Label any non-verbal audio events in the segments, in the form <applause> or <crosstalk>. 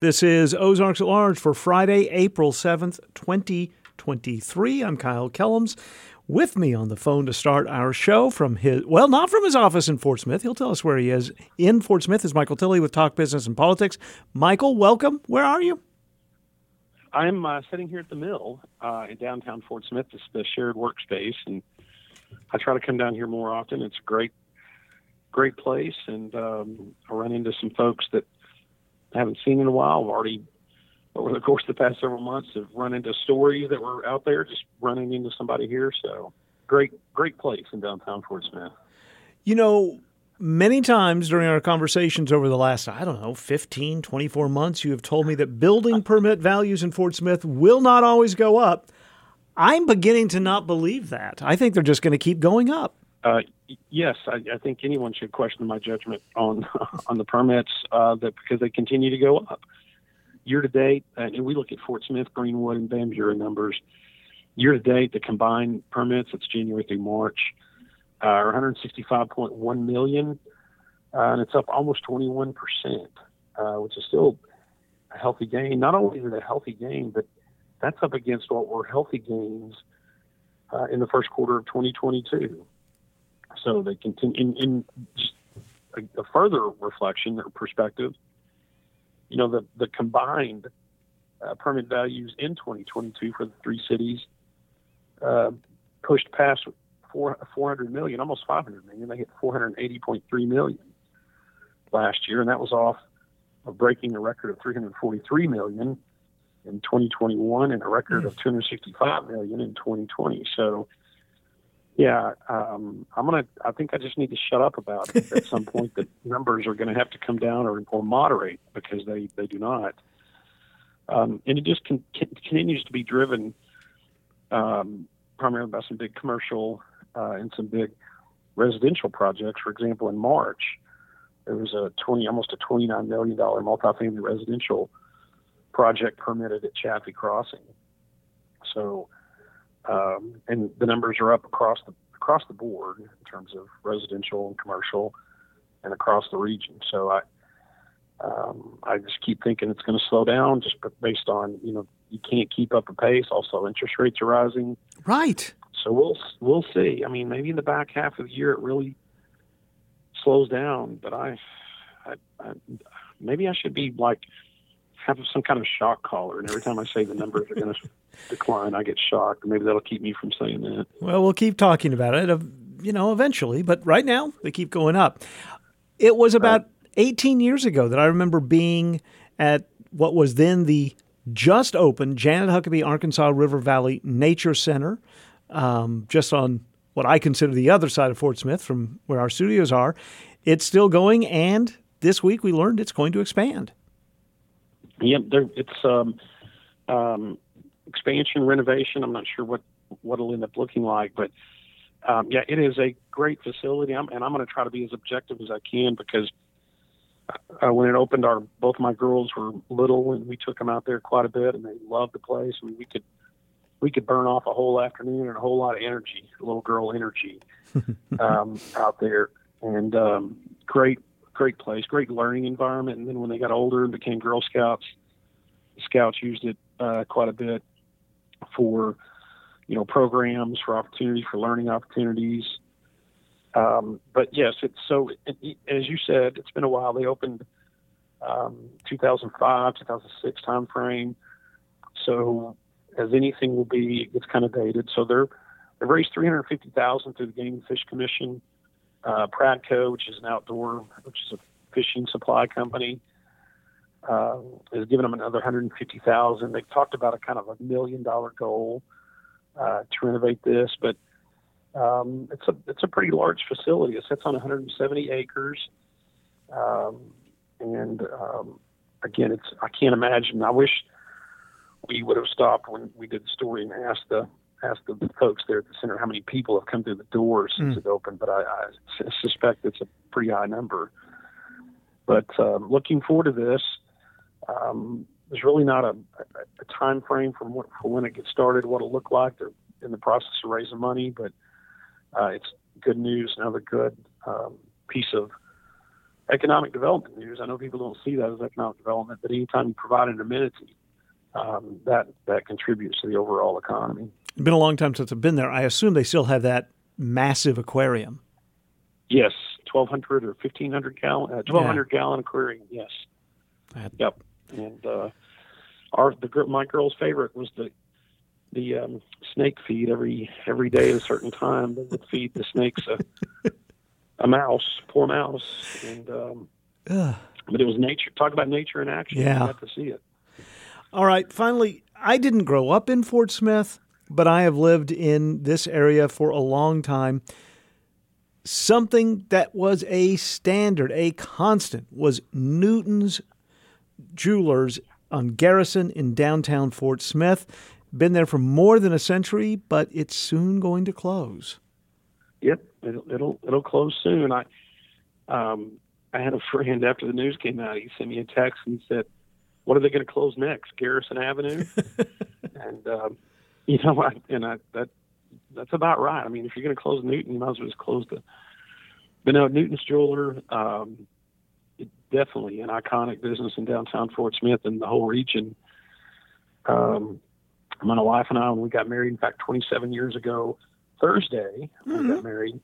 This is Ozarks at Large for Friday, April 7th, 2023. I'm Kyle Kellums. With me on the phone to start our show from his, well, not from his office in Fort Smith. He'll tell us where he is. In Fort Smith is Michael Tilley with Talk Business and Politics. Michael, welcome. Where are you? I'm uh, sitting here at the mill uh, in downtown Fort Smith. It's the shared workspace, and I try to come down here more often. It's a great, great place, and um, I run into some folks that I haven't seen in a while. I've already, over the course of the past several months, have run into stories that were out there, just running into somebody here. So great, great place in downtown Fort Smith. You know, many times during our conversations over the last, I don't know, 15, 24 months, you have told me that building permit values in Fort Smith will not always go up. I'm beginning to not believe that. I think they're just going to keep going up. Uh, yes, I, I, think anyone should question my judgment on <laughs> on the permits uh, that because they continue to go up year to date. and we look at Fort Smith, Greenwood, and Van Buren numbers. Year to date, the combined permits, it's January through March, uh, are 165.1 million, and it's up almost 21 percent, uh, which is still a healthy gain. Not only is it a healthy gain, but that's up against what were healthy gains uh, in the first quarter of 2022. So they continue in, in a, a, further reflection or perspective. You know, the the combined uh, permit values in 2022 for the three cities uh, pushed past four, 400 million, almost 500 million. They hit 480.3 million last year, and that was off of breaking a record of 343 million in 2021 and a record of 265 million in 2020. So yeah, um, I'm gonna. I think I just need to shut up about it at some <laughs> point. That numbers are going to have to come down or, or moderate because they they do not, um, and it just con- continues to be driven um, primarily by some big commercial uh, and some big residential projects. For example, in March, there was a 20, almost a 29 million dollar multifamily residential project permitted at Chaffee Crossing. So um, and the numbers are up across the across the board in terms of residential and commercial, and across the region. So I um, I just keep thinking it's going to slow down, just based on you know you can't keep up the pace. Also, interest rates are rising. Right. So we'll we'll see. I mean, maybe in the back half of the year it really slows down. But I, I, I maybe I should be like have some kind of shock collar, and every time I say the numbers are going <laughs> to decline, I get shocked. Maybe that'll keep me from saying that. Well, we'll keep talking about it, you know, eventually. But right now, they keep going up. It was about right. 18 years ago that I remember being at what was then the just opened Janet Huckabee Arkansas River Valley Nature Center, um, just on what I consider the other side of Fort Smith from where our studios are. It's still going, and this week we learned it's going to expand. Yep, it's um, um, expansion, renovation. I'm not sure what what it'll end up looking like, but um, yeah, it is a great facility, I'm, and I'm going to try to be as objective as I can because uh, when it opened, our both my girls were little, and we took them out there quite a bit, and they loved the place. I mean, we could we could burn off a whole afternoon and a whole lot of energy, little girl energy, <laughs> um, out there, and um, great great place, great learning environment. And then when they got older and became Girl Scouts, Scouts used it uh, quite a bit for, you know, programs, for opportunities, for learning opportunities. Um, but yes, it's so, it, it, as you said, it's been a while. They opened um, 2005, 2006 timeframe. So as anything will be, it's kind of dated. So they're, they raised 350000 through the Game and Fish Commission uh, Pradco, which is an outdoor, which is a fishing supply company, uh, has given them another 150,000. They've talked about a kind of a million dollar goal uh, to renovate this, but um, it's a it's a pretty large facility. It sits on 170 acres, um, and um, again, it's I can't imagine. I wish we would have stopped when we did the story and asked the ask the folks there at the center how many people have come through the door since mm. it opened, but I, I, suspect it's a pretty high number. But um, looking forward to this, um, there's really not a, a, time frame from what, for when it gets started, what it'll look like. They're in the process of raising money, but uh, it's good news, another good um, piece of economic development news. I know people don't see that as economic development, but anytime you provide an amenity, um, that that contributes to the overall economy. It's been a long time since I've been there. I assume they still have that massive aquarium. Yes, twelve hundred or fifteen hundred gallon, uh, twelve hundred yeah. gallon aquarium. Yes. That... Yep. And uh, our the my girl's favorite was the the um, snake feed every every day at a certain time. They would feed the snakes a, a mouse, poor mouse, and um, but it was nature. Talk about nature in action. Yeah, you got to see it. All right. Finally, I didn't grow up in Fort Smith, but I have lived in this area for a long time. Something that was a standard, a constant, was Newton's Jewelers on Garrison in downtown Fort Smith. Been there for more than a century, but it's soon going to close. Yep, it'll it'll, it'll close soon. I um, I had a friend after the news came out. He sent me a text and said, "What are they going to close next? Garrison Avenue?" <laughs> and um, you know, I, and I that that's about right. I mean, if you're going to close Newton, you might as well just close the. But no, Newton's Jeweler. Um, definitely an iconic business in downtown Fort Smith and the whole region. Um, my wife and I, when we got married, in fact, 27 years ago, Thursday, mm-hmm. we got married.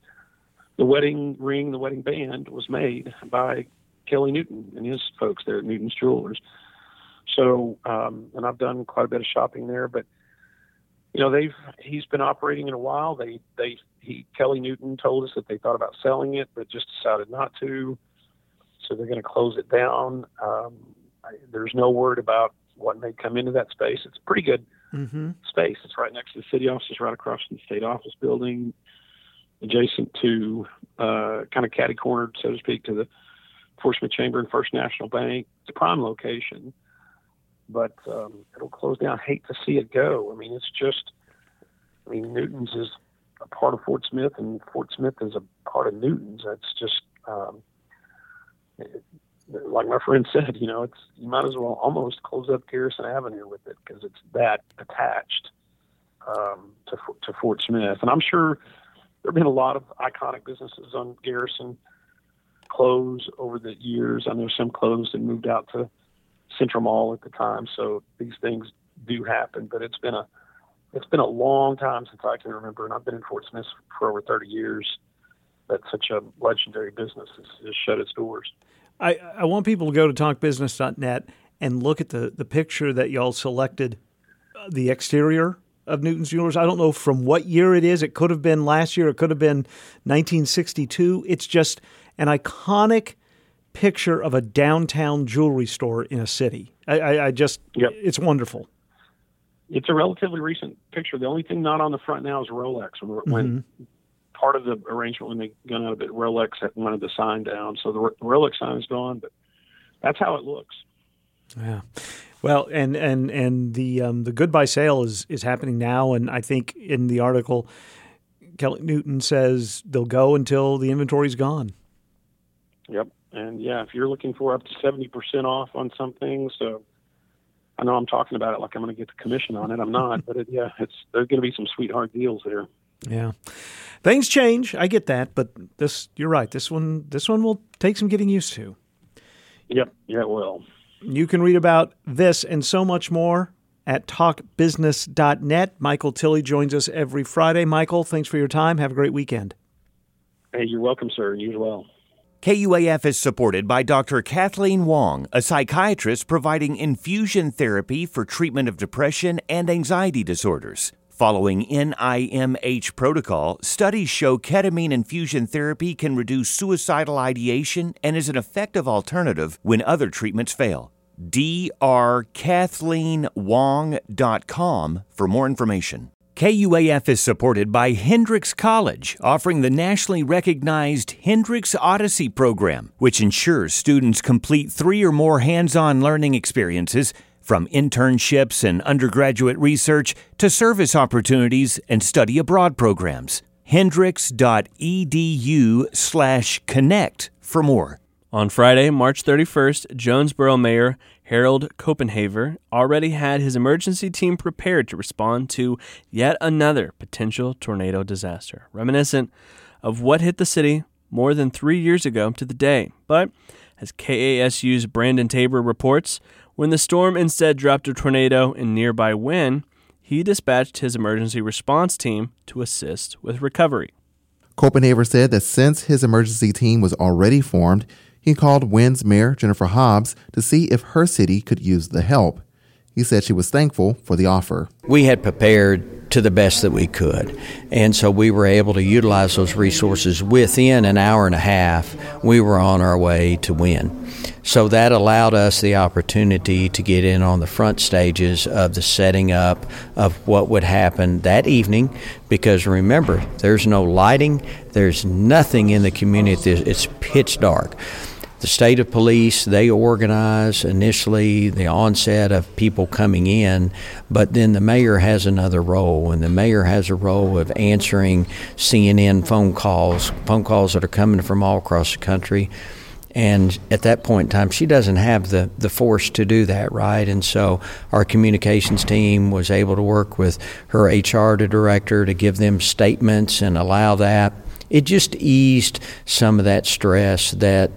The wedding ring, the wedding band was made by Kelly Newton and his folks there at Newton's Jewelers. So, um, and I've done quite a bit of shopping there, but you know, they've he's been operating in a while. They they he Kelly Newton told us that they thought about selling it, but just decided not to so they're going to close it down. Um, I, there's no word about what may come into that space. It's a pretty good mm-hmm. space. It's right next to the city offices, right across from the state office building, adjacent to uh, kind of catty cornered, so to speak, to the Smith Chamber and First National Bank. It's a prime location, but um, it'll close down. Hate to see it go. I mean, it's just, I mean, Newton's is a part of Fort Smith, and Fort Smith is a part of Newton's. That's just um, like my friend said, you know, it's you might as well almost close up Garrison Avenue with it because it's that attached um, to to Fort Smith. And I'm sure there have been a lot of iconic businesses on Garrison close over the years. I know some closed and moved out to Central Mall at the time, so these things do happen. But it's been a it's been a long time since I can remember, and I've been in Fort Smith for over 30 years that such a legendary business has, has shut its doors. I, I want people to go to talkbusiness.net and look at the, the picture that y'all selected, uh, the exterior of Newton's Jewelers. I don't know from what year it is. It could have been last year. It could have been 1962. It's just an iconic picture of a downtown jewelry store in a city. I, I, I just, yep. it's wonderful. It's a relatively recent picture. The only thing not on the front now is Rolex. When, mm-hmm. when part of the arrangement when they got out of it. Rolex wanted the sign down, so the Rolex sign is gone, but that's how it looks. Yeah. Well, and and and the um, the goodbye sale is is happening now, and I think in the article, Kelly Newton says they'll go until the inventory's gone. Yep, and yeah, if you're looking for up to seventy percent off on something, so I know I'm talking about it like I'm going to get the commission on it. I'm not, but it, yeah, it's there's going to be some sweetheart deals there. Yeah. Things change. I get that, but this you're right. This one this one will take some getting used to. Yep, yeah, it will. You can read about this and so much more at talkbusiness.net. Michael Tilley joins us every Friday. Michael, thanks for your time. Have a great weekend. Hey, you're welcome, sir. You as well. KUAF is supported by Dr. Kathleen Wong, a psychiatrist providing infusion therapy for treatment of depression and anxiety disorders. Following NIMH protocol, studies show ketamine infusion therapy can reduce suicidal ideation and is an effective alternative when other treatments fail. drkathleenwong.com for more information. KUAF is supported by Hendrix College, offering the nationally recognized Hendrix Odyssey program, which ensures students complete three or more hands on learning experiences from internships and undergraduate research to service opportunities and study abroad programs. Hendrix.edu slash connect for more. On Friday, March 31st, Jonesboro Mayor Harold Copenhaver already had his emergency team prepared to respond to yet another potential tornado disaster, reminiscent of what hit the city more than three years ago to the day. But As KASU's Brandon Tabor reports, when the storm instead dropped a tornado in nearby Wynne, he dispatched his emergency response team to assist with recovery. Copenhaver said that since his emergency team was already formed, he called Wynne's Mayor Jennifer Hobbs to see if her city could use the help. He said she was thankful for the offer. We had prepared to the best that we could. And so we were able to utilize those resources within an hour and a half. We were on our way to Wynne. So that allowed us the opportunity to get in on the front stages of the setting up of what would happen that evening. Because remember, there's no lighting, there's nothing in the community, it's pitch dark the state of police they organize initially the onset of people coming in but then the mayor has another role and the mayor has a role of answering cnn phone calls phone calls that are coming from all across the country. And at that point in time she doesn't have the, the force to do that right? And so our communications team was able to work with her hr director to give them statements and allow that. It just eased some of that stress that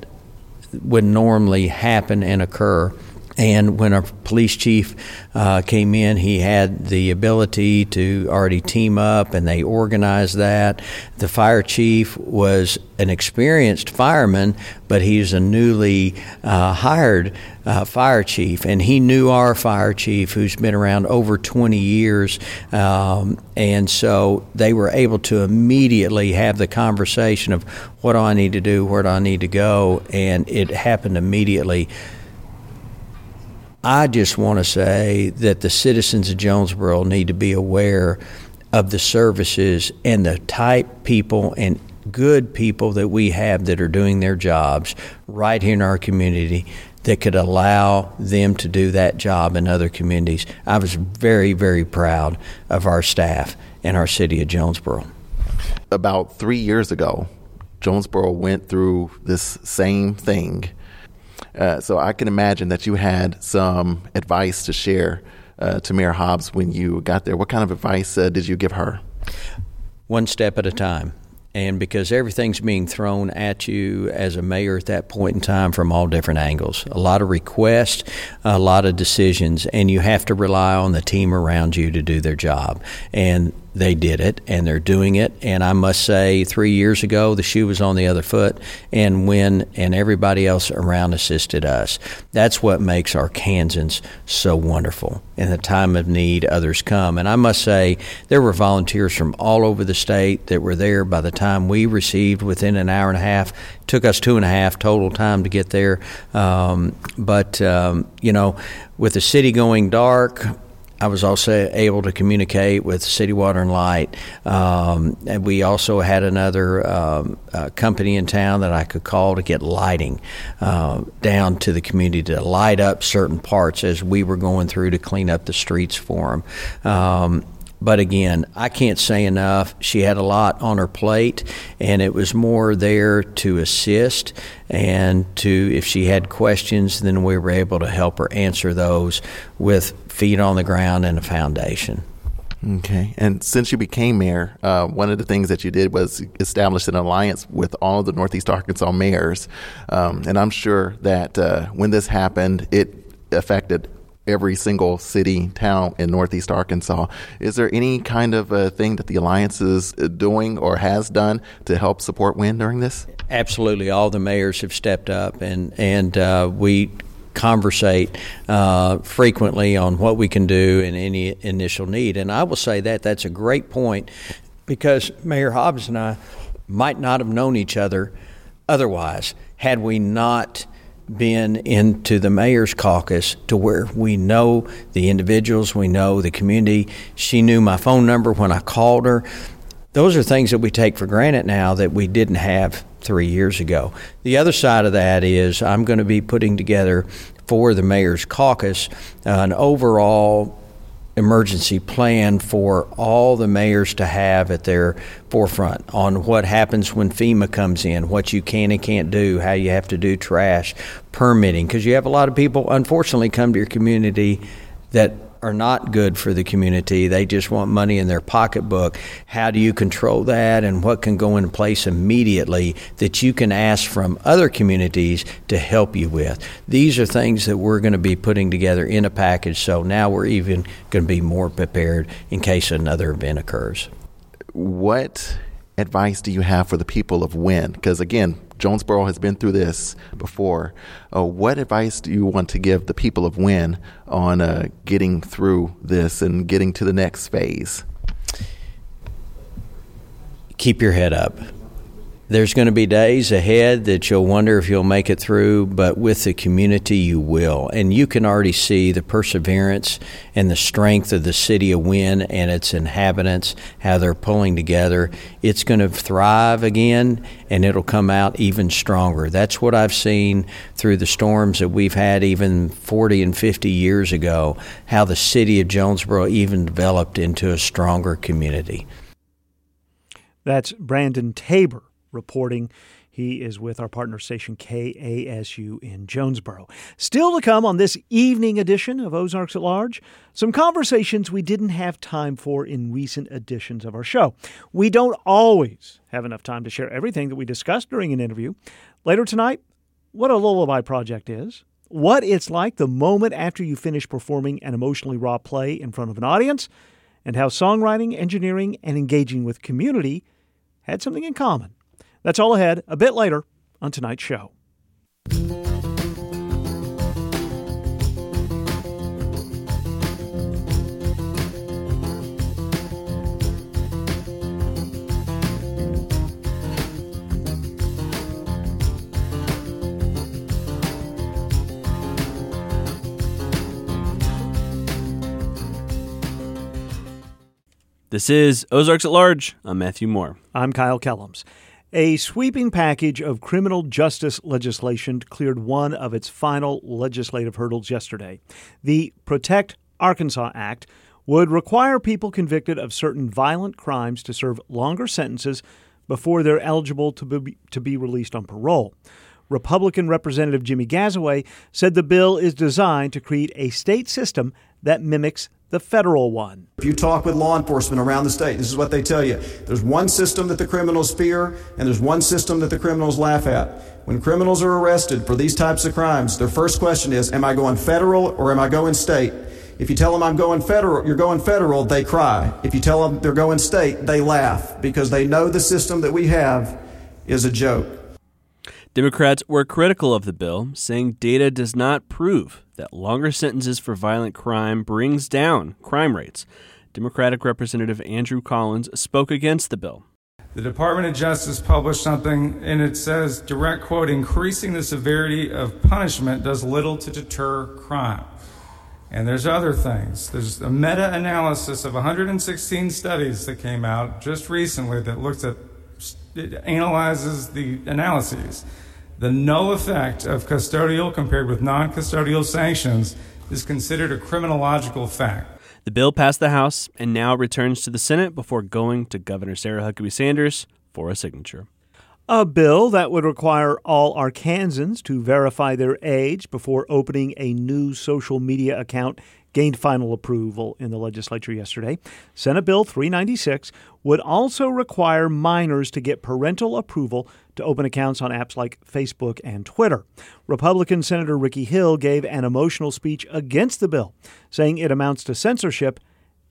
would normally happen and occur. And when our police chief uh, came in, he had the ability to already team up and they organized that. The fire chief was an experienced fireman, but he's a newly uh, hired uh, fire chief, and he knew our fire chief, who's been around over 20 years. Um, and so they were able to immediately have the conversation of what do I need to do, where do I need to go, and it happened immediately. I just want to say that the citizens of Jonesboro need to be aware of the services and the type people and good people that we have that are doing their jobs right here in our community that could allow them to do that job in other communities. I was very, very proud of our staff and our city of Jonesboro. About three years ago, Jonesboro went through this same thing uh, so I can imagine that you had some advice to share uh, to Mayor Hobbs when you got there. What kind of advice uh, did you give her? One step at a time. And because everything's being thrown at you as a mayor at that point in time from all different angles, a lot of requests, a lot of decisions, and you have to rely on the team around you to do their job. And they did it and they're doing it. And I must say, three years ago, the shoe was on the other foot, and when and everybody else around assisted us. That's what makes Arkansans so wonderful. In the time of need, others come. And I must say, there were volunteers from all over the state that were there by the time we received within an hour and a half. It took us two and a half total time to get there. Um, but, um, you know, with the city going dark, I was also able to communicate with City Water and Light. Um, and we also had another um, uh, company in town that I could call to get lighting uh, down to the community to light up certain parts as we were going through to clean up the streets for them. Um, but again, I can't say enough. She had a lot on her plate, and it was more there to assist and to, if she had questions, then we were able to help her answer those with feet on the ground and a foundation. Okay. And since you became mayor, uh, one of the things that you did was establish an alliance with all the Northeast Arkansas mayors. Um, and I'm sure that uh, when this happened, it affected every single city, town in Northeast Arkansas. Is there any kind of thing that the Alliance is uh, doing or has done to help support Wynne during this? Absolutely. All the mayors have stepped up, and, and uh, we conversate uh, frequently on what we can do and any initial need. And I will say that that's a great point because Mayor Hobbs and I might not have known each other otherwise had we not – been into the mayor's caucus to where we know the individuals, we know the community. She knew my phone number when I called her. Those are things that we take for granted now that we didn't have three years ago. The other side of that is I'm going to be putting together for the mayor's caucus an overall emergency plan for all the mayors to have at their forefront on what happens when FEMA comes in, what you can and can't do, how you have to do trash, permitting, because you have a lot of people, unfortunately, come to your community that are not good for the community. They just want money in their pocketbook. How do you control that and what can go in place immediately that you can ask from other communities to help you with? These are things that we're going to be putting together in a package so now we're even going to be more prepared in case another event occurs. What advice do you have for the people of Wynne? Because again, Jonesboro has been through this before. Uh, what advice do you want to give the people of Wynne on uh, getting through this and getting to the next phase? Keep your head up. There's going to be days ahead that you'll wonder if you'll make it through, but with the community, you will. And you can already see the perseverance and the strength of the city of Wynne and its inhabitants, how they're pulling together. It's going to thrive again, and it'll come out even stronger. That's what I've seen through the storms that we've had even 40 and 50 years ago, how the city of Jonesboro even developed into a stronger community. That's Brandon Tabor reporting. He is with our partner station KASU in Jonesboro. Still to come on this evening edition of Ozarks at Large, some conversations we didn't have time for in recent editions of our show. We don't always have enough time to share everything that we discussed during an interview. Later tonight, what a lullaby project is, what it's like the moment after you finish performing an emotionally raw play in front of an audience, and how songwriting, engineering, and engaging with community had something in common. That's all ahead a bit later on tonight's show. This is Ozarks at Large. I'm Matthew Moore. I'm Kyle Kellums. A sweeping package of criminal justice legislation cleared one of its final legislative hurdles yesterday. The Protect Arkansas Act would require people convicted of certain violent crimes to serve longer sentences before they're eligible to be, to be released on parole. Republican Representative Jimmy Gazaway said the bill is designed to create a state system that mimics the federal one. If you talk with law enforcement around the state, this is what they tell you. There's one system that the criminals fear, and there's one system that the criminals laugh at. When criminals are arrested for these types of crimes, their first question is, Am I going federal or am I going state? If you tell them I'm going federal, you're going federal, they cry. If you tell them they're going state, they laugh because they know the system that we have is a joke. Democrats were critical of the bill, saying data does not prove that longer sentences for violent crime brings down crime rates. Democratic Representative Andrew Collins spoke against the bill. The Department of Justice published something, and it says, direct quote, increasing the severity of punishment does little to deter crime. And there's other things. There's a meta analysis of 116 studies that came out just recently that looks at, it analyzes the analyses. The no effect of custodial compared with non custodial sanctions is considered a criminological fact. The bill passed the House and now returns to the Senate before going to Governor Sarah Huckabee Sanders for a signature. A bill that would require all Arkansans to verify their age before opening a new social media account gained final approval in the legislature yesterday. Senate Bill 396 would also require minors to get parental approval to open accounts on apps like Facebook and Twitter. Republican Senator Ricky Hill gave an emotional speech against the bill, saying it amounts to censorship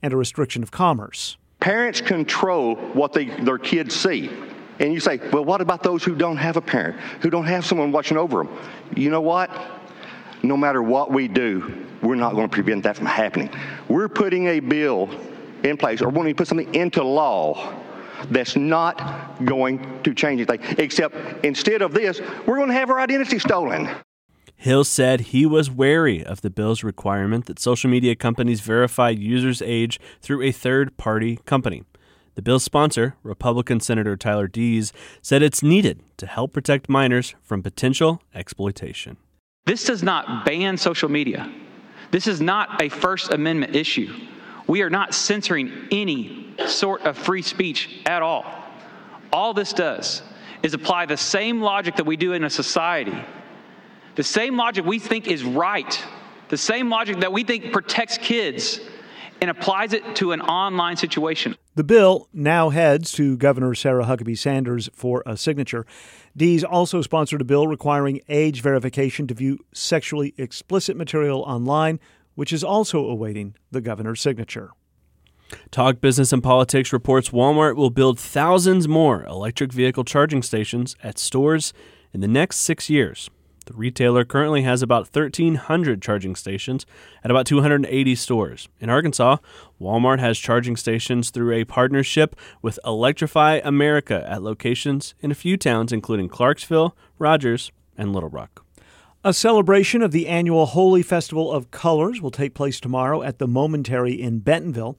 and a restriction of commerce. Parents control what they, their kids see. And you say, well, what about those who don't have a parent, who don't have someone watching over them? You know what? No matter what we do, we're not going to prevent that from happening. We're putting a bill in place, or when to put something into law that's not going to change anything, except instead of this, we're going to have our identity stolen. Hill said he was wary of the bill's requirement that social media companies verify users' age through a third party company. The bill's sponsor, Republican Senator Tyler Dees, said it's needed to help protect minors from potential exploitation. This does not ban social media. This is not a First Amendment issue. We are not censoring any sort of free speech at all. All this does is apply the same logic that we do in a society, the same logic we think is right The same logic that we think protects kids and applies it to an online situation. The bill now heads to Governor Sarah Huckabee Sanders for a signature. Dees also sponsored a bill requiring age verification to view sexually explicit material online, which is also awaiting the governor's signature. Talk Business and Politics reports Walmart will build thousands more electric vehicle charging stations at stores in the next six years. The retailer currently has about 1,300 charging stations at about 280 stores. In Arkansas, Walmart has charging stations through a partnership with Electrify America at locations in a few towns, including Clarksville, Rogers, and Little Rock. A celebration of the annual Holi Festival of Colors will take place tomorrow at the Momentary in Bentonville.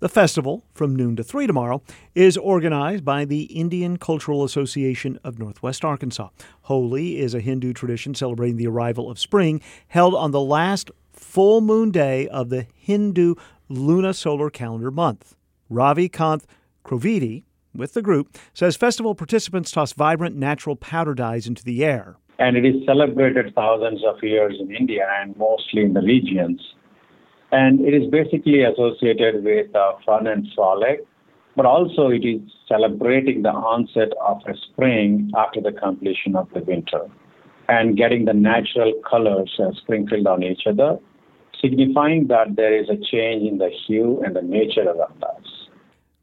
The festival, from noon to 3 tomorrow, is organized by the Indian Cultural Association of Northwest Arkansas. Holi is a Hindu tradition celebrating the arrival of spring, held on the last full moon day of the Hindu lunisolar calendar month. Ravi Kanth Krovidi, with the group, says festival participants toss vibrant natural powder dyes into the air. And it is celebrated thousands of years in India and mostly in the regions and it is basically associated with uh, fun and frolic, but also it is celebrating the onset of a spring after the completion of the winter and getting the natural colors uh, sprinkled on each other, signifying that there is a change in the hue and the nature around us.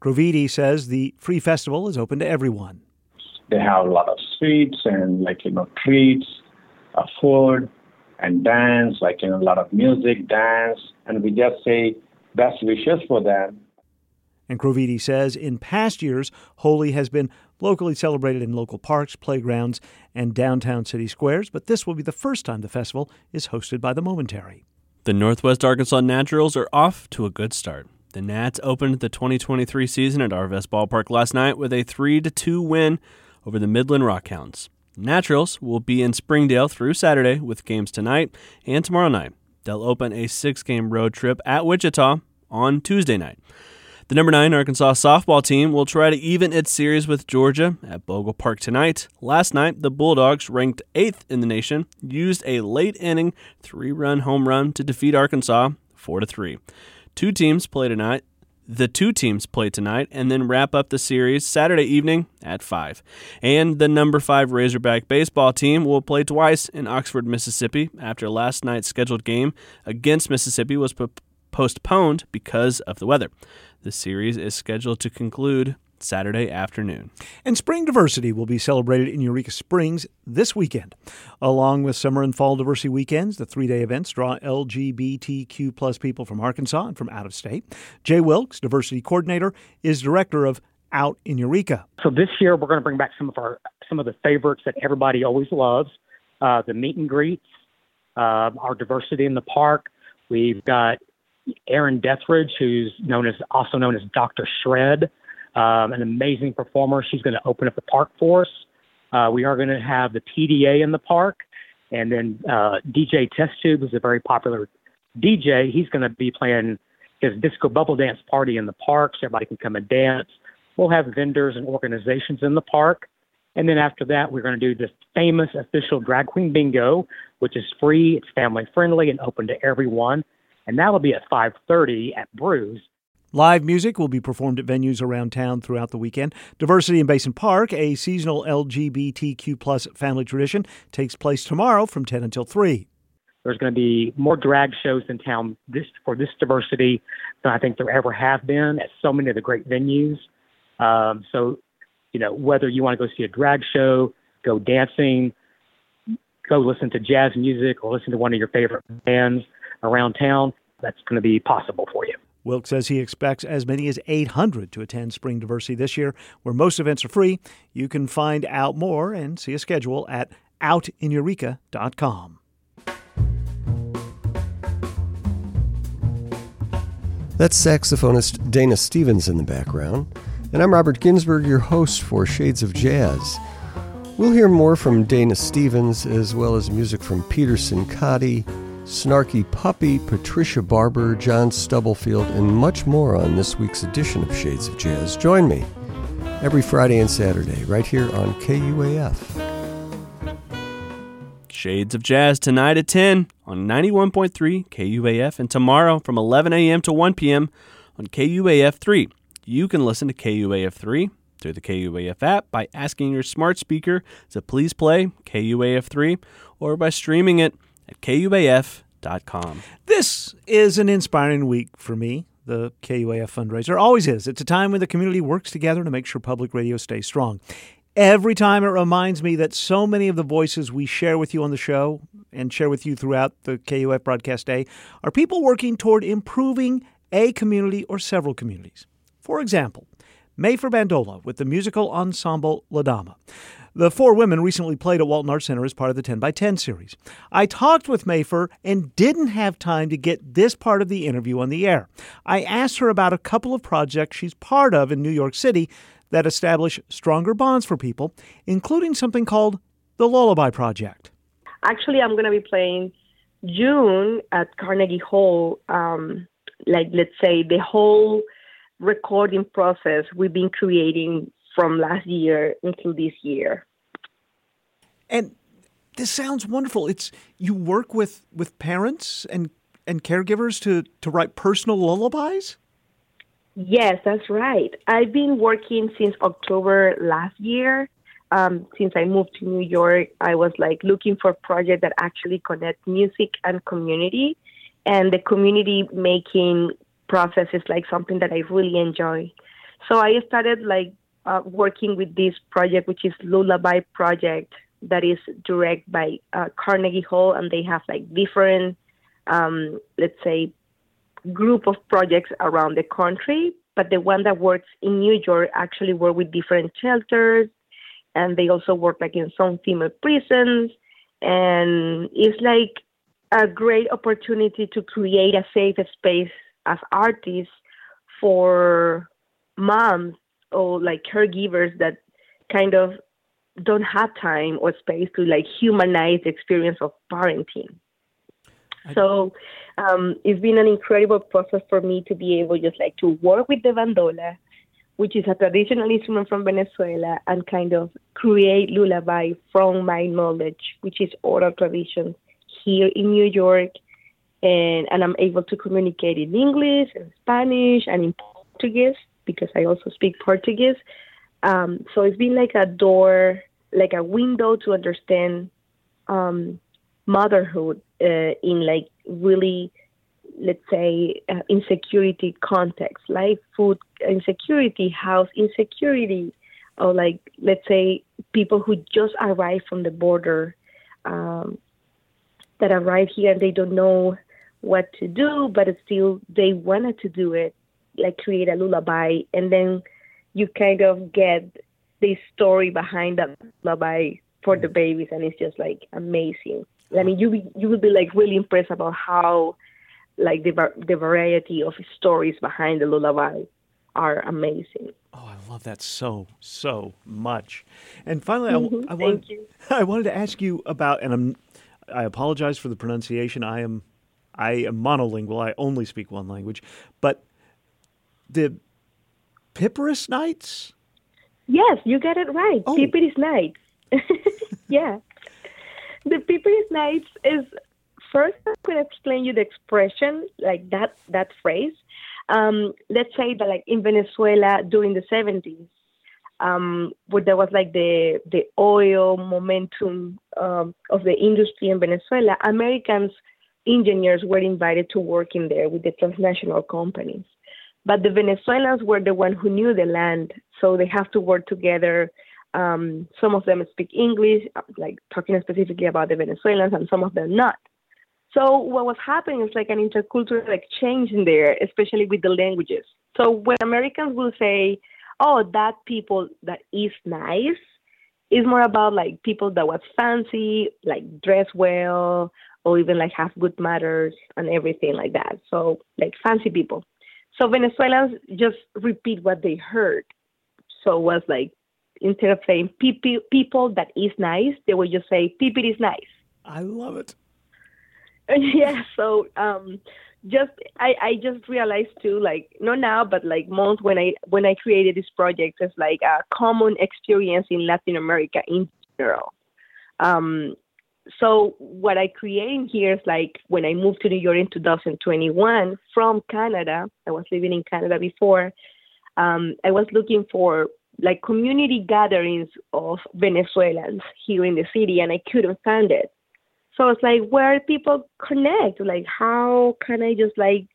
Krovidi says the free festival is open to everyone. They have a lot of sweets and like you know treats, uh, food, and dance, like you know, a lot of music, dance, and we just say best wishes for them. And Krovidi says in past years, Holi has been locally celebrated in local parks, playgrounds, and downtown city squares, but this will be the first time the festival is hosted by the Momentary. The Northwest Arkansas Naturals are off to a good start. The Nats opened the 2023 season at Arvest Ballpark last night with a 3 2 win over the Midland Rockhounds. Naturals will be in Springdale through Saturday with games tonight and tomorrow night. They'll open a six game road trip at Wichita on Tuesday night. The number nine Arkansas softball team will try to even its series with Georgia at Bogle Park tonight. Last night, the Bulldogs, ranked eighth in the nation, used a late inning three run home run to defeat Arkansas 4 3. Two teams play tonight the two teams play tonight and then wrap up the series Saturday evening at 5. And the number 5 Razorback baseball team will play twice in Oxford, Mississippi after last night's scheduled game against Mississippi was postponed because of the weather. The series is scheduled to conclude Saturday afternoon. And Spring Diversity will be celebrated in Eureka Springs this weekend. Along with Summer and Fall Diversity Weekends, the three day events draw LGBTQ plus people from Arkansas and from out of state. Jay Wilkes, Diversity Coordinator, is Director of Out in Eureka. So this year we're going to bring back some of our some of the favorites that everybody always loves, uh, the meet and greets, uh, our diversity in the park. We've got Aaron Dethridge, who's known as also known as Dr. Shred um, an amazing performer. She's going to open up the park for us. Uh, we are going to have the PDA in the park, and then uh, DJ Test Tube is a very popular DJ. He's going to be playing his disco bubble dance party in the park, so everybody can come and dance. We'll have vendors and organizations in the park. And then after that, we're going to do this famous official drag queen bingo, which is free, it's family friendly, and open to everyone. And that'll be at 5:30 at Brews. Live music will be performed at venues around town throughout the weekend. Diversity in Basin Park, a seasonal LGBTQ plus family tradition, takes place tomorrow from 10 until 3. There's going to be more drag shows in town this for this diversity than I think there ever have been at so many of the great venues. Um, so, you know, whether you want to go see a drag show, go dancing, go listen to jazz music, or listen to one of your favorite bands around town, that's going to be possible for you. Wilk says he expects as many as 800 to attend Spring Diversity this year, where most events are free. You can find out more and see a schedule at outineureka.com. That's saxophonist Dana Stevens in the background, and I'm Robert Ginsburg, your host for Shades of Jazz. We'll hear more from Dana Stevens as well as music from Peter Cincotti, Snarky Puppy, Patricia Barber, John Stubblefield, and much more on this week's edition of Shades of Jazz. Join me every Friday and Saturday right here on KUAF. Shades of Jazz tonight at 10 on 91.3 KUAF and tomorrow from 11 a.m. to 1 p.m. on KUAF 3. You can listen to KUAF 3 through the KUAF app by asking your smart speaker to please play KUAF 3 or by streaming it at KUAF.com. This is an inspiring week for me. The KUAF fundraiser always is. It's a time when the community works together to make sure public radio stays strong. Every time it reminds me that so many of the voices we share with you on the show and share with you throughout the KUAF broadcast day are people working toward improving a community or several communities. For example, Mafer Bandola with the musical ensemble La Dama. The four women recently played at Walton Arts Center as part of the 10 by 10 series. I talked with Mafer and didn't have time to get this part of the interview on the air. I asked her about a couple of projects she's part of in New York City that establish stronger bonds for people, including something called the Lullaby Project. Actually, I'm going to be playing June at Carnegie Hall. Um, like, let's say, the whole recording process we've been creating from last year until this year. And this sounds wonderful. It's you work with with parents and and caregivers to to write personal lullabies? Yes, that's right. I've been working since October last year. Um, since I moved to New York, I was like looking for projects that actually connect music and community. And the community making process is like something that I really enjoy. So I started like uh, working with this project, which is Lullaby Project, that is directed by uh, Carnegie Hall, and they have like different, um, let's say, group of projects around the country. But the one that works in New York actually work with different shelters, and they also work like in some female prisons, and it's like a great opportunity to create a safe space as artists for moms or like caregivers that kind of don't have time or space to like humanize the experience of parenting. So um, it's been an incredible process for me to be able just like to work with the bandola, which is a traditional instrument from Venezuela, and kind of create lullaby from my knowledge, which is oral tradition here in New York. And, and I'm able to communicate in English and Spanish and in Portuguese because I also speak Portuguese. Um, so it's been like a door, like a window to understand um, motherhood uh, in like really, let's say, uh, insecurity context, like food insecurity, house insecurity, or like let's say people who just arrived from the border um, that arrive here and they don't know what to do, but still they wanted to do it, like create a lullaby, and then you kind of get the story behind that lullaby for the babies, and it's just like amazing. I mean, you you will be like really impressed about how like the the variety of stories behind the lullaby are amazing. Oh, I love that so so much. And finally, Mhm, I, I wanted. <laughs> I wanted to ask you about, and I'm I apologize for the pronunciation. I am I am monolingual. I only speak one language, but the Pipparus Nights. Yes, you get it right. Oh. Pippiris Nights. <laughs> yeah. The Pippiris Nights is first I'm gonna explain you the expression, like that that phrase. Um, let's say that like in Venezuela during the seventies, um, where there was like the the oil momentum um, of the industry in Venezuela, Americans engineers were invited to work in there with the transnational companies. But the Venezuelans were the one who knew the land, so they have to work together. Um, some of them speak English, like talking specifically about the Venezuelans, and some of them not. So what was happening is like an intercultural exchange in there, especially with the languages. So when Americans will say, "Oh, that people that is nice," it's more about like people that was fancy, like dress well, or even like have good manners and everything like that. So like fancy people. So Venezuelans just repeat what they heard. So it was like instead of saying people people that is nice, they would just say people is nice. I love it. <laughs> yeah. So um, just I, I just realized too, like not now, but like months when I when I created this project, it's like a common experience in Latin America in general. Um, so what I created here is like when I moved to New York in 2021 from Canada, I was living in Canada before. Um, I was looking for like community gatherings of Venezuelans here in the city, and I couldn't find it. So it's like where people connect, like how can I just like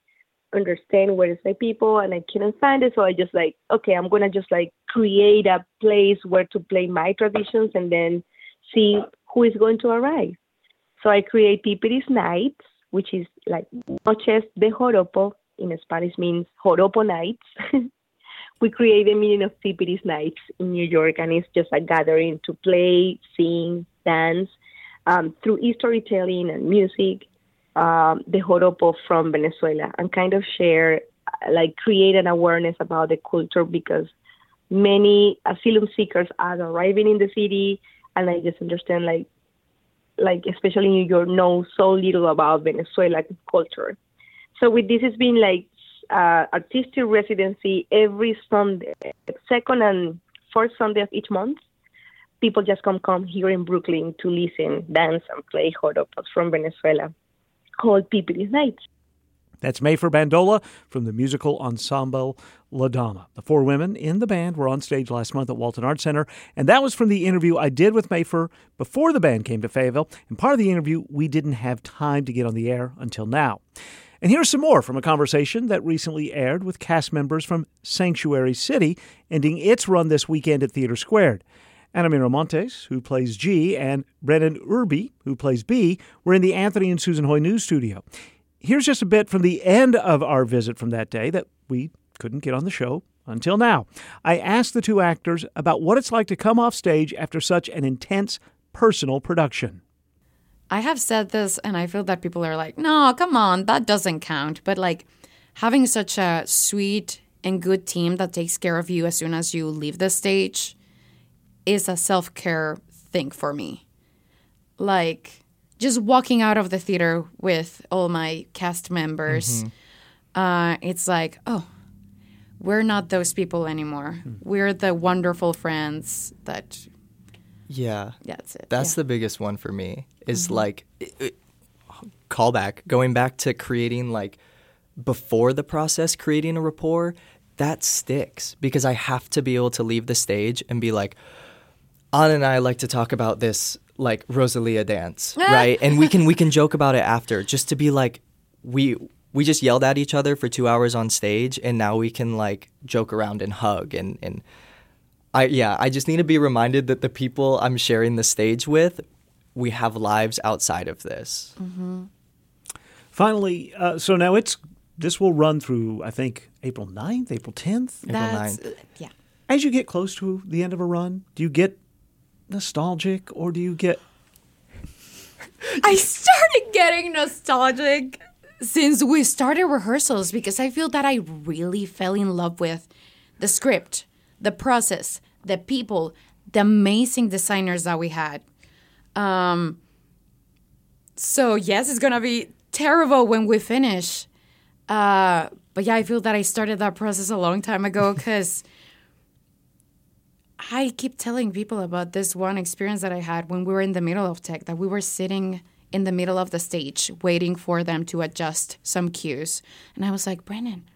understand where is my people, and I couldn't find it. So I just like okay, I'm gonna just like create a place where to play my traditions, and then see who is going to arrive. So I create Pipiris Nights, which is like Noches de Joropo, in Spanish means Joropo Nights. <laughs> we create a meaning of Pipiris Nights in New York, and it's just a gathering to play, sing, dance um, through storytelling and music, um, the Joropo from Venezuela, and kind of share, like, create an awareness about the culture because many asylum seekers are arriving in the city and I just understand like like especially New York know so little about Venezuela culture. So with this, it's been like uh, artistic residency every Sunday, second and fourth Sunday of each month. People just come come here in Brooklyn to listen, dance, and play joropos from Venezuela, called Pipiris Nights. That's Mafer Bandola from the musical ensemble La Dama. The four women in the band were on stage last month at Walton Arts Center, and that was from the interview I did with Mafer before the band came to Fayetteville. And part of the interview we didn't have time to get on the air until now. And here's some more from a conversation that recently aired with cast members from Sanctuary City, ending its run this weekend at Theater Squared. Ana Miramontes, who plays G, and Brennan Irby, who plays B, were in the Anthony and Susan Hoy News Studio. Here's just a bit from the end of our visit from that day that we couldn't get on the show until now. I asked the two actors about what it's like to come off stage after such an intense personal production. I have said this, and I feel that people are like, no, come on, that doesn't count. But like having such a sweet and good team that takes care of you as soon as you leave the stage is a self care thing for me. Like, just walking out of the theater with all my cast members, mm-hmm. uh, it's like, oh, we're not those people anymore. Mm. We're the wonderful friends that. Yeah, that's it. That's yeah. the biggest one for me. Is mm-hmm. like it, it, callback, going back to creating like before the process, creating a rapport. That sticks because I have to be able to leave the stage and be like, Anna and I like to talk about this like Rosalia dance, <laughs> right? and we can we can joke about it after, just to be like, we we just yelled at each other for two hours on stage, and now we can like joke around and hug and and. I yeah, I just need to be reminded that the people I'm sharing the stage with, we have lives outside of this. Mm-hmm. Finally, uh, so now it's this will run through I think April 9th, April 10th. April 9th. Uh, yeah. As you get close to the end of a run, do you get nostalgic or do you get I started getting nostalgic since we started rehearsals because I feel that I really fell in love with the script, the process, the people, the amazing designers that we had. Um, so yes, it's gonna be terrible when we finish. Uh, but yeah, I feel that I started that process a long time ago <laughs> because I keep telling people about this one experience that I had when we were in the middle of tech, that we were sitting in the middle of the stage waiting for them to adjust some cues. And I was like, Brennan,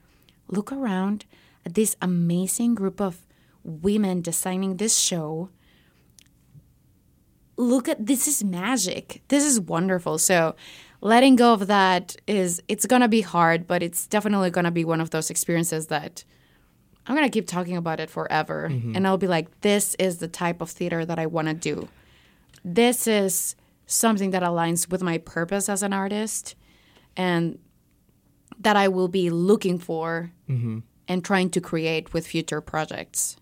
look around at this amazing group of women designing this show. Look at this is magic. This is wonderful. So letting go of that is it's gonna be hard, but it's definitely gonna be one of those experiences that I'm gonna keep talking about it forever, mm-hmm. and I'll be like, this is the type of theater that I want to do. This is something that aligns with my purpose as an artist, and that I will be looking for mm-hmm. and trying to create with future projects.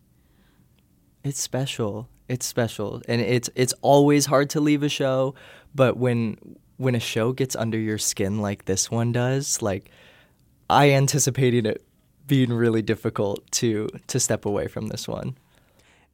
It's special. It's special, and it's it's always hard to leave a show, but when when a show gets under your skin like this one does, like I anticipated it being really difficult to to step away from this one.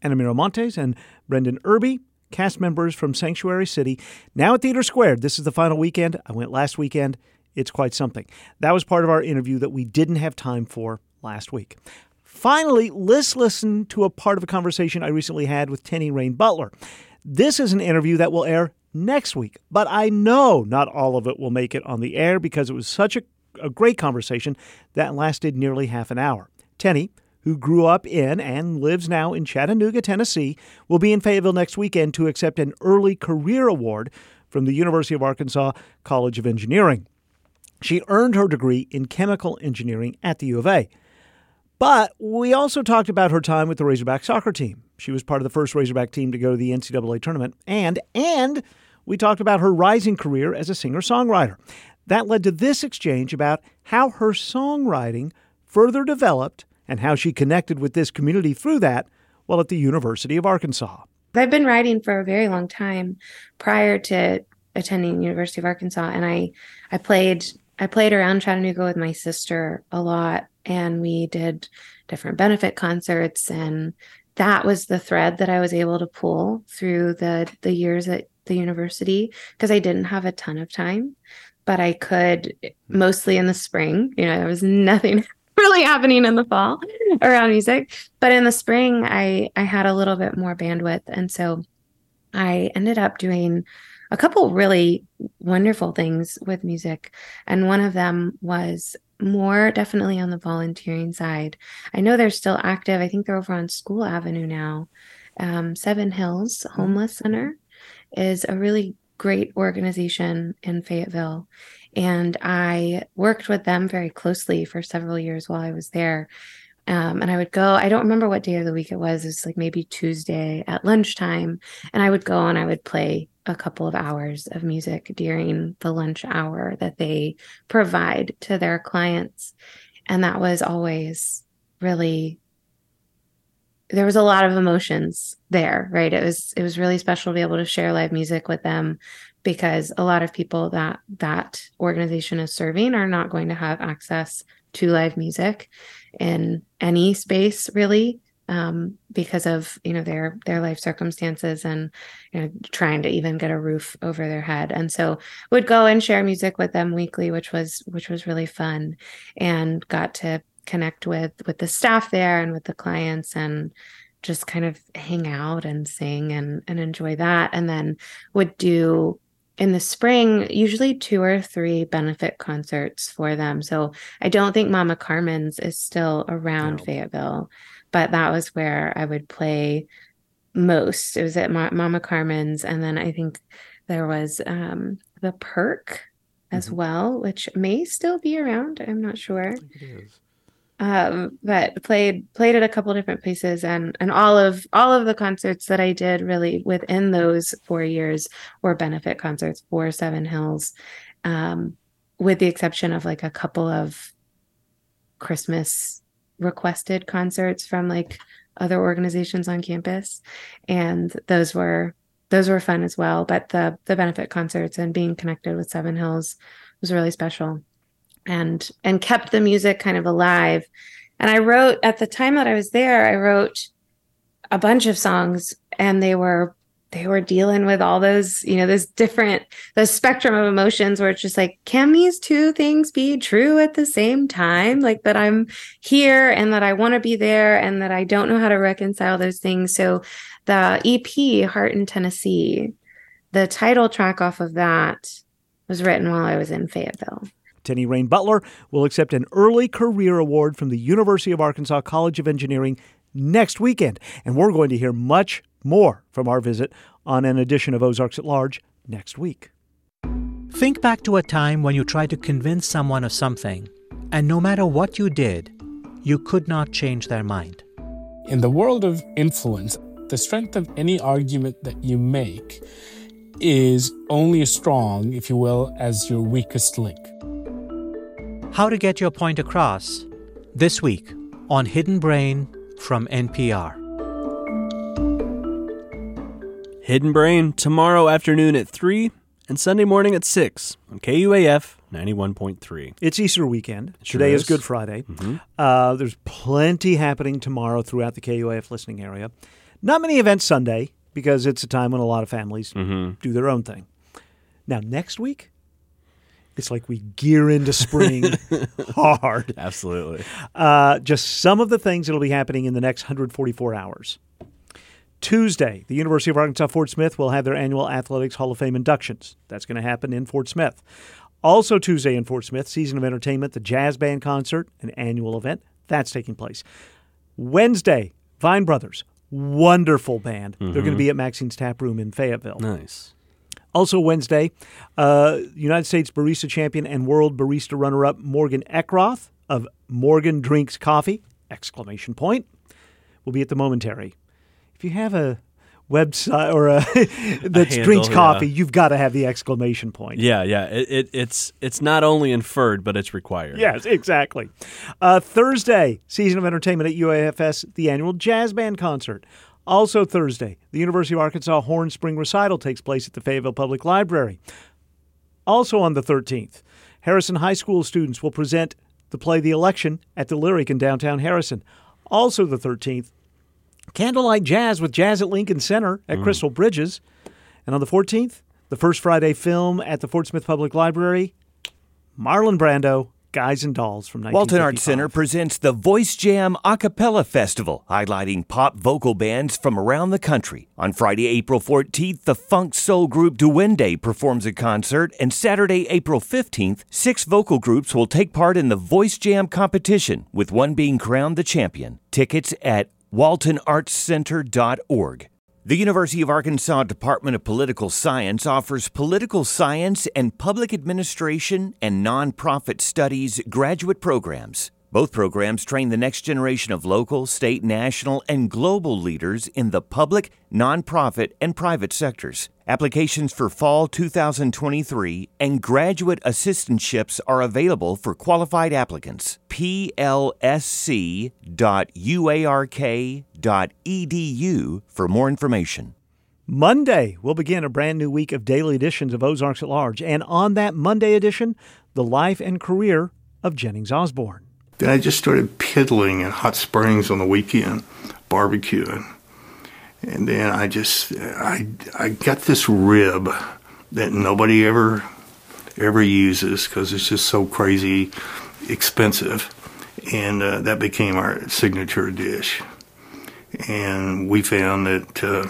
Ana Miramontes and Brennan Irby, cast members from Sanctuary City, now at Theater Squared. This is the final weekend. I went last weekend. It's quite something. That was part of our interview that we didn't have time for last week. Finally, let's listen to a part of a conversation I recently had with Tenny Rain Butler. This is an interview that will air next week. But I know not all of it will make it on the air because it was such a, a great conversation that lasted nearly half an hour. Tenny, who grew up in and lives now in Chattanooga, Tennessee, will be in Fayetteville next weekend to accept an early career award from the University of Arkansas College of Engineering. She earned her degree in chemical engineering at the U of A. But we also talked about her time with the Razorback soccer team. She was part of the first Razorback team to go to the NCAA tournament, and and we talked about her rising career as a singer-songwriter. That led to this exchange about how her songwriting further developed and how she connected with this community through that while at the University of Arkansas. I've been writing for a very long time prior to attending University of Arkansas and I I played I played around Chattanooga with my sister a lot and we did different benefit concerts and that was the thread that I was able to pull through the the years at the university because I didn't have a ton of time but I could mostly in the spring you know there was <laughs> nothing <laughs> really happening in the fall around music but in the spring I I had a little bit more bandwidth and so I ended up doing a couple really wonderful things with music and one of them was more definitely on the volunteering side. I know they're still active. I think they're over on School Avenue now. Um, Seven Hills Homeless Center is a really great organization in Fayetteville. And I worked with them very closely for several years while I was there. Um, and I would go, I don't remember what day of the week it was. It was like maybe Tuesday at lunchtime. And I would go and I would play a couple of hours of music during the lunch hour that they provide to their clients. And that was always really there was a lot of emotions there, right? It was it was really special to be able to share live music with them because a lot of people that that organization is serving are not going to have access to live music in any space really um, because of you know their their life circumstances and you know trying to even get a roof over their head. And so would go and share music with them weekly which was which was really fun and got to connect with with the staff there and with the clients and just kind of hang out and sing and and enjoy that. And then would do in the spring usually two or three benefit concerts for them so i don't think mama carmen's is still around no. fayetteville but that was where I would play most. It was at Ma- Mama Carmen's, and then I think there was um, the Perk as mm-hmm. well, which may still be around. I'm not sure. Um, but played played at a couple different places, and and all of all of the concerts that I did really within those four years were benefit concerts for Seven Hills, um, with the exception of like a couple of Christmas requested concerts from like other organizations on campus. And those were those were fun as well but the the benefit concerts and being connected with seven hills was really special and and kept the music kind of alive and i wrote at the time that i was there i wrote a bunch of songs and they were they were dealing with all those, you know, those different, the spectrum of emotions where it's just like, can these two things be true at the same time? Like that I'm here and that I want to be there and that I don't know how to reconcile those things. So the EP, Heart in Tennessee, the title track off of that was written while I was in Fayetteville. Tenny Rain Butler will accept an early career award from the University of Arkansas College of Engineering next weekend. And we're going to hear much more from our visit on an edition of Ozarks at Large next week. Think back to a time when you tried to convince someone of something, and no matter what you did, you could not change their mind. In the world of influence, the strength of any argument that you make is only as strong, if you will, as your weakest link. How to get your point across this week on Hidden Brain from NPR. Hidden Brain tomorrow afternoon at 3 and Sunday morning at 6 on KUAF 91.3. It's Easter weekend. Sure Today is. is Good Friday. Mm-hmm. Uh, there's plenty happening tomorrow throughout the KUAF listening area. Not many events Sunday because it's a time when a lot of families Mm-hmm. do their own thing. Now, next week, it's like we gear into spring <laughs> hard. Absolutely. Uh, just some of the things that'll be happening in the next 144 hours. Tuesday, the University of Arkansas Fort Smith will have their annual Athletics Hall of Fame inductions. That's going to happen in Fort Smith. Also, Tuesday in Fort Smith, Season of Entertainment, the Jazz Band Concert, an annual event. That's taking place. Wednesday, Vine Brothers, wonderful band. They're going to be at Maxine's Tap Room in Fayetteville. Nice. Also Wednesday, uh, United States barista champion and world barista runner-up Morgan Eckroth of Morgan Drinks Coffee! Exclamation point will be at the Momentary. If you have a website or a <laughs> that handle, drinks yeah. coffee, you've got to have the exclamation point. Yeah, yeah. It, it, it's it's not only inferred, but it's required. Yes, exactly. Uh, Thursday, season of entertainment at UAFS, the annual jazz band concert. Also Thursday, the University of Arkansas Horn Spring Recital takes place at the Fayetteville Public Library. Also on the 13th, Harrison High School students will present the play The Election at the Lyric in downtown Harrison. Also the 13th, Candlelight Jazz with Jazz at Lincoln Center at Mm. Crystal Bridges. And on the 14th, the first Friday film at the Fort Smith Public Library, Marlon Brando, Guys and Dolls from 1955. Walton Arts Center presents the Voice Jam A Cappella Festival, highlighting pop vocal bands from around the country. On Friday, April 14th, the funk soul group Duende performs a concert, and Saturday, April 15th, six vocal groups will take part in the Voice Jam competition, with one being crowned the champion. Tickets at waltonartscenter.org. The University of Arkansas Department of Political Science offers political science and public administration and nonprofit studies graduate programs. Both programs train the next generation of local, state, national, and global leaders in the public, nonprofit, and private sectors. Applications for fall 2023 and graduate assistantships are available for qualified applicants. plsc.uark.edu for more information. Monday, we'll begin a brand new week of daily editions of Ozarks at Large. And on that Monday edition, the life and career of Jennings Osborne. Then I just started piddling in hot springs on the weekend, barbecuing. And then I just, I, I got this rib that nobody ever, ever uses because it's just so crazy expensive. And uh, that became our signature dish. And we found that uh,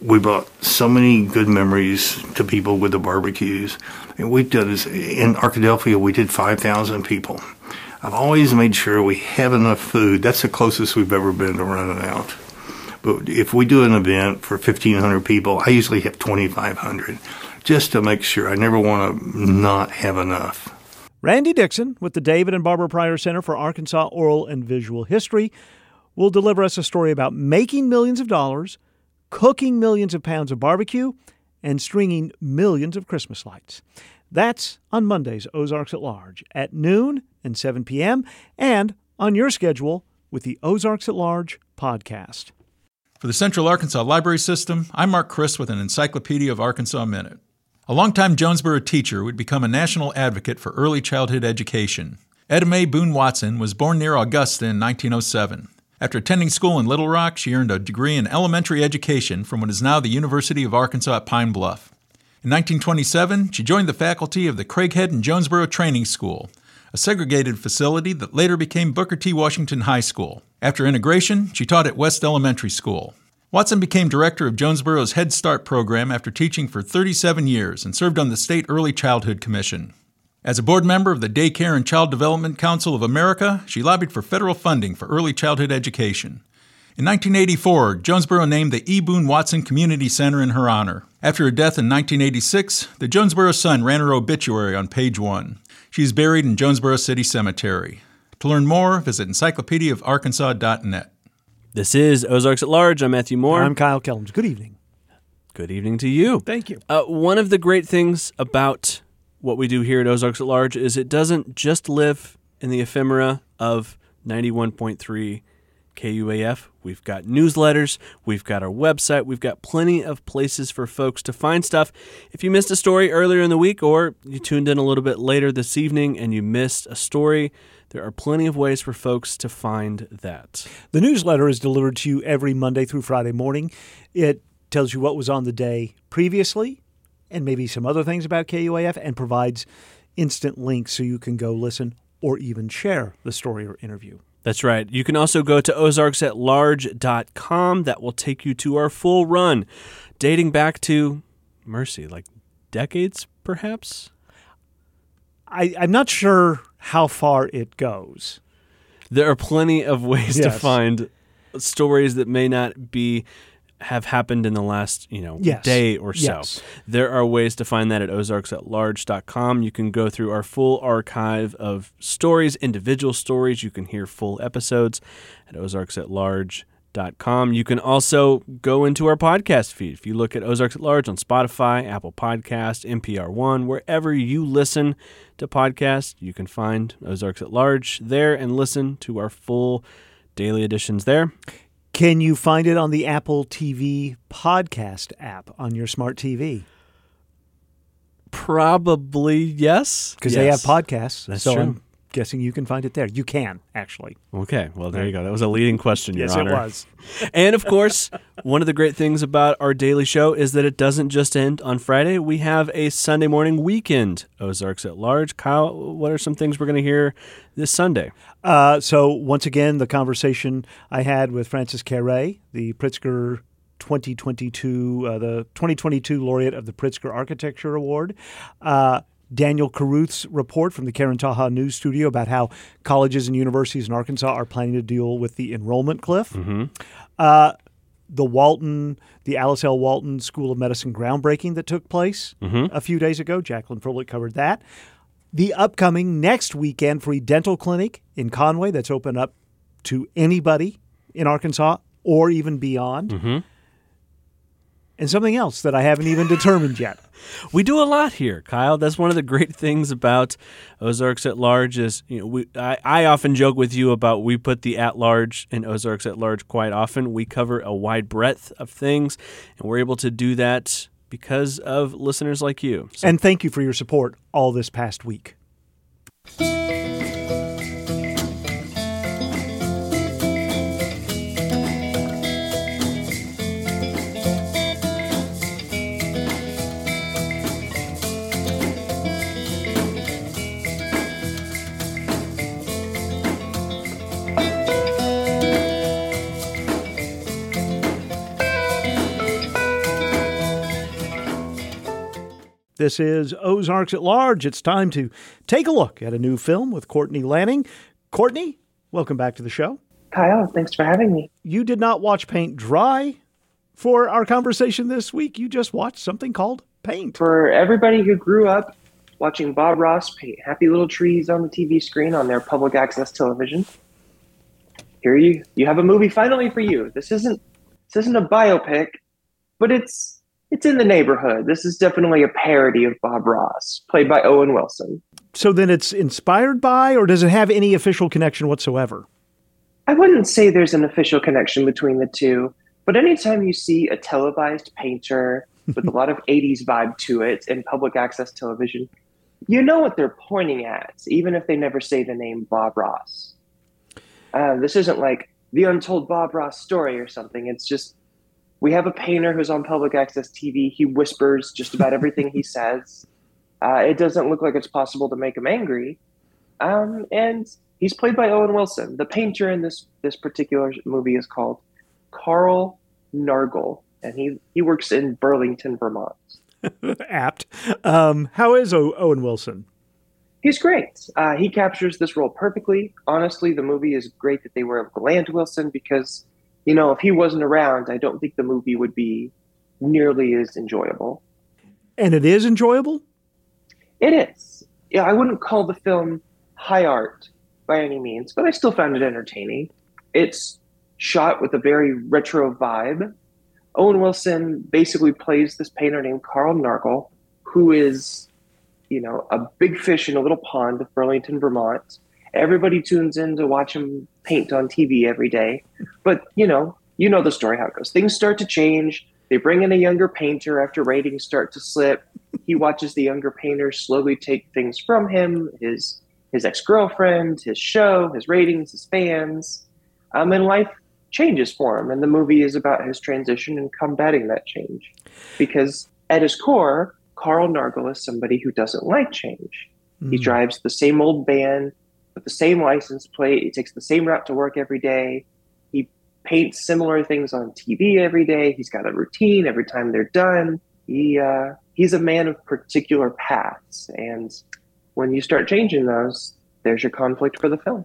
we brought so many good memories to people with the barbecues. And we've done this in Arkadelphia, we did 5,000 people. I've always made sure we have enough food. That's the closest we've ever been to running out. But if we do an event for 1,500 people, I usually have 2,500 just to make sure. I never want to not have enough. Randy Dixon with the David and Barbara Pryor Center for Arkansas Oral and Visual History will deliver us a story about making millions of dollars, cooking millions of pounds of barbecue, and stringing millions of Christmas lights. That's on Mondays, Ozarks at Large, at noon and 7 p.m., and on your schedule with the Ozarks at Large podcast. For the Central Arkansas Library System, I'm Mark Christ with an Encyclopedia of Arkansas Minute. A longtime Jonesboro teacher would become a national advocate for early childhood education. Etta Mae Boone Watson was born near Augusta in 1907. After attending school in Little Rock, she earned a degree in elementary education from what is now the University of Arkansas at Pine Bluff. In 1927, she joined the faculty of the Craighead and Jonesboro Training School, a segregated facility that later became Booker T. Washington High School. After integration, she taught at West Elementary School. Watson became director of Jonesboro's Head Start program after teaching for 37 years and served on the State Early Childhood Commission. As a board member of the Daycare and Child Development Council of America, she lobbied for federal funding for early childhood education. In 1984, Jonesboro named the E. Boone Watson Community Center in her honor. After her death in 1986, the Jonesboro Sun ran her obituary on page one. She is buried in Jonesboro City Cemetery. To learn more, visit encyclopediaofarkansas.net. This is Ozarks at Large. I'm Matthew Moore. I'm Kyle Kellums. Good evening. Good evening to you. Thank you. Uh, one of the great things about what we do here at Ozarks at Large is it doesn't just live in the ephemera of 91.3 KUAF. We've got newsletters, we've got our website, we've got plenty of places for folks to find stuff. If you missed a story earlier in the week or you tuned in a little bit later this evening and you missed a story, there are plenty of ways for folks to find that. The newsletter is delivered to you every Monday through Friday morning. It tells you what was on the day previously and maybe some other things about KUAF and provides instant links so you can go listen or even share the story or interview. That's right. You can also go to ozarksatlarge.com. That will take you to our full run, dating back to Mercy, like decades, perhaps? I, I'm not sure how far it goes. There are plenty of ways to find stories that may not be have happened in the last, you know, Yes. day or so. Yes. There are ways to find that at ozarksatlarge.com. You can go through our full archive of stories, individual stories. You can hear full episodes at ozarksatlarge.com. You can also go into our podcast feed. If you look at Ozarks at Large on Spotify, Apple Podcast, NPR One, wherever you listen to podcasts, you can find Ozarks at Large there and listen to our full daily editions there. Can you find it on the Apple TV podcast app on your smart TV? Probably yes. Because they have podcasts. That's so true. I'm guessing you can find it there. You can, actually. Okay, well, there you go. That was a leading question, Your Yes, it was. <laughs> and of course, one of the great things about our daily show is that it doesn't just end on Friday. We have a Sunday morning weekend Ozarks at Large. Kyle, what are some things we're going to hear this Sunday? Uh, so once again, the conversation I had with Francis Kéré, the Pritzker 2022, uh, the 2022 laureate of the Pritzker Architecture Award. Uh, Daniel Caruth's report from the Karen Taha News Studio about how colleges and universities in Arkansas are planning to deal with the enrollment cliff. Uh, the Walton, the Alice L. Walton School of Medicine groundbreaking that took place Mhm. a few days ago. Jacqueline Froelich covered that. The upcoming next weekend free dental clinic in Conway that's open up to anybody in Arkansas or even beyond. Mm-hmm. And something else that I haven't even determined yet. <laughs> We do a lot here, Kyle. That's one of the great things about Ozarks at Large is you know we I, I often joke with you about we put the at large in Ozarks at Large quite often. We cover a wide breadth of things, and we're able to do that because of listeners like you. So And thank you for your support all this past week. This is Ozarks at Large. It's time to take a look at a new film with Courtney Lanning. Courtney, welcome back to the show. Kyle, thanks for having me. You did not watch Paint Dry for our conversation this week. You just watched something called Paint. For everybody who grew up watching Bob Ross paint happy little trees on the TV screen on their public access television, here you you have a movie finally for you. This isn't this isn't a biopic, but it's it's in the neighborhood. This is definitely a parody of Bob Ross, played by Owen Wilson. So then it's inspired by, or does it have any official connection whatsoever? I wouldn't say there's an official connection between the two, but anytime you see a televised painter <laughs> with a lot of 80s vibe to it in public access television, you know what they're pointing at, even if they never say the name Bob Ross. Uh, this isn't like the untold Bob Ross story or something. It's just we have a painter who's on public access TV. He whispers just about everything he <laughs> says. Uh, it doesn't look like it's possible to make him angry. Um, and he's played by Owen Wilson. The painter in this this particular movie is called Carl Nargle, and he he works in Burlington, Vermont. <laughs> Apt. Um, how is o- Owen Wilson? He's great. Uh, he captures this role perfectly. Honestly, the movie is great that they were able to land Wilson because, you know, if he wasn't around, I don't think the movie would be nearly as enjoyable. And it is enjoyable? It is. Yeah, I wouldn't call the film high art by any means, but I still found it entertaining. It's shot with a very retro vibe. Owen Wilson basically plays this painter named Carl Nargle, who is, you know, a big fish in a little pond of Burlington, Vermont. Everybody tunes in to watch him paint on TV every day. But, you know, you know the story how it goes. Things start to change. They bring in a younger painter after ratings start to slip. He watches the younger painter slowly take things from him, his his ex-girlfriend, his show, his ratings, his fans. Um, and life changes for him. And the movie is about his transition and combating that change. Because at his core, Carl Nargle is somebody who doesn't like change. He Mm. drives the same old van. With the same license plate. He takes the same route to work every day. He paints similar things on TV every day. He's got a routine every time they're done. He uh, he's a man of particular paths, and when you start changing those, there's your conflict for the film.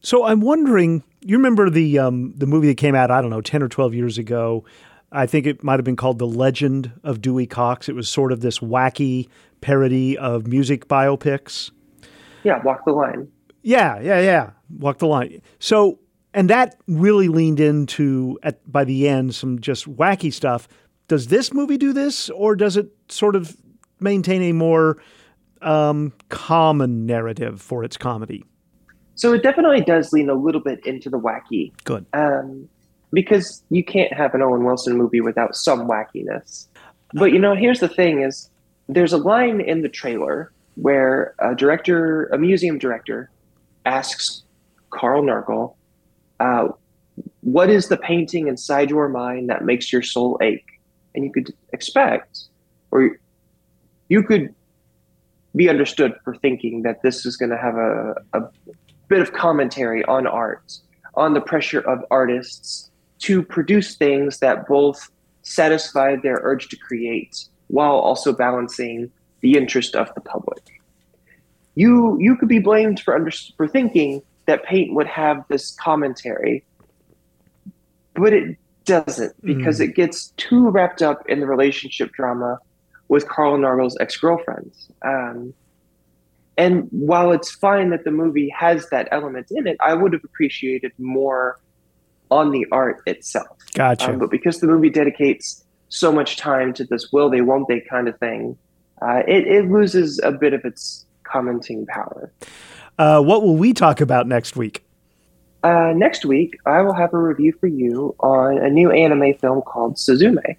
So I'm wondering, you remember the um, the movie that came out, I don't know, 10 or 12 years ago. I think it might have been called The Legend of Dewey Cox. It was sort of this wacky parody of music biopics. Yeah, Walk the Line. Yeah, yeah, yeah. Walk the line. So, and that really leaned into at by the end some just wacky stuff. Does this movie do this, or does it sort of maintain a more um, common narrative for its comedy? So it definitely does lean a little bit into the wacky. Good. Um, because you can't have an Owen Wilson movie without some wackiness. But you know, here's the thing: is there's a line in the trailer where a director, a museum director, asks Carl Nargle, uh, "What is the painting inside your mind that makes your soul ache?" And you could expect, or you could be understood for thinking that this is going to have a, a bit of commentary on art, on the pressure of artists to produce things that both satisfy their urge to create while also balancing the interest of the public. You you could be blamed for under, for thinking that paint would have this commentary, but it doesn't because Mm. it gets too wrapped up in the relationship drama with Carl Nargle's ex girlfriend. Um, and while it's fine that the movie has that element in it, I would have appreciated more on the art itself. Gotcha. Um, but because the movie dedicates so much time to this will they, won't they kind of thing, uh, it, it loses a bit of its commenting power. Uh, what will we talk about next week? Uh, next week, I will have a review for you on a new anime film called Suzume.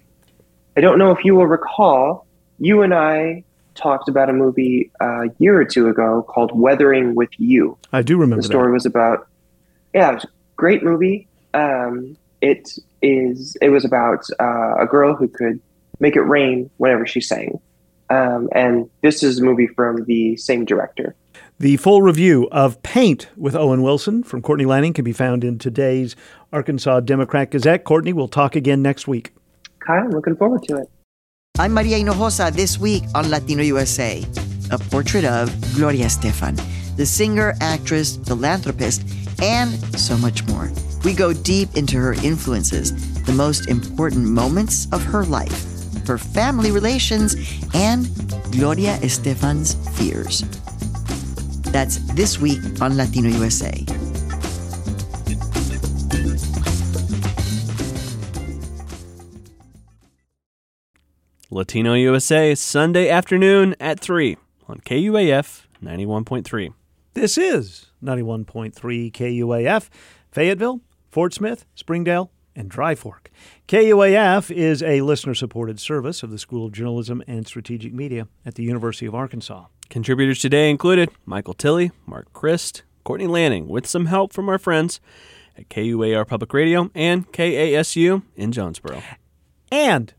I don't know if you will recall, you and I talked about a movie uh, a year or two ago called Weathering with You. I do remember The story that. was about, yeah, it was a great movie. Um, it is. It was about uh, a girl who could make it rain whenever she sang, um, and this is a movie from the same director. The full review of Paint with Owen Wilson from Courtney Lanning can be found in today's Arkansas Democrat Gazette. Courtney, we'll talk again next week. Kyle, I'm looking forward to it. I'm Maria Hinojosa this week on Latino USA. A portrait of Gloria Estefan, the singer, actress, philanthropist, and so much more. We go deep into her influences, the most important moments of her life, her family relations, and Gloria Estefan's fears. That's this week on Latino USA. Latino USA, Sunday afternoon at 3 on KUAF 91.3. This is 91.3 KUAF, Fayetteville, Fort Smith, Springdale, and Dry Fork. KUAF is a listener supported service of the School of Journalism and Strategic Media at the University of Arkansas. Contributors today included Michael Tilley, Mark Christ, Courtney Lanning, with some help from our friends at KUAR Public Radio and KASU in Jonesboro. And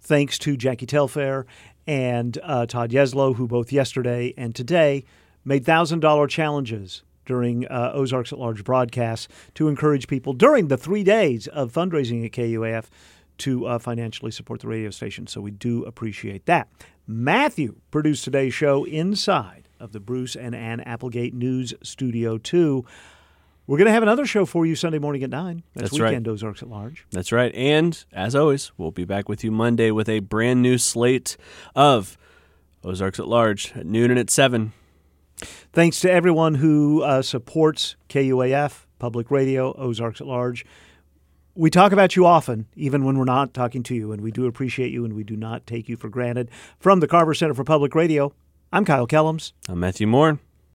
thanks to Jackie Telfair and uh, Todd Yeslow, who both yesterday and today made $1,000 challenges during uh, Ozarks at Large broadcasts to encourage people during the three days of fundraising at KUAF to uh, financially support the radio station. So we do appreciate that. Matthew produced today's show inside of the Bruce and Ann Applegate News Studio 2. We're going to have another show for you Sunday morning at 9. That's, That's right. Weekend Ozarks at Large. That's right. And as always, we'll be back with you Monday with a brand new slate of Ozarks at Large at noon and at 7. Thanks to everyone who uh, supports KUAF, Public Radio, Ozarks at Large. We talk about you often, even when we're not talking to you, and we do appreciate you and we do not take you for granted. From the Carver Center for Public Radio, I'm Kyle Kellums. I'm Matthew Moore.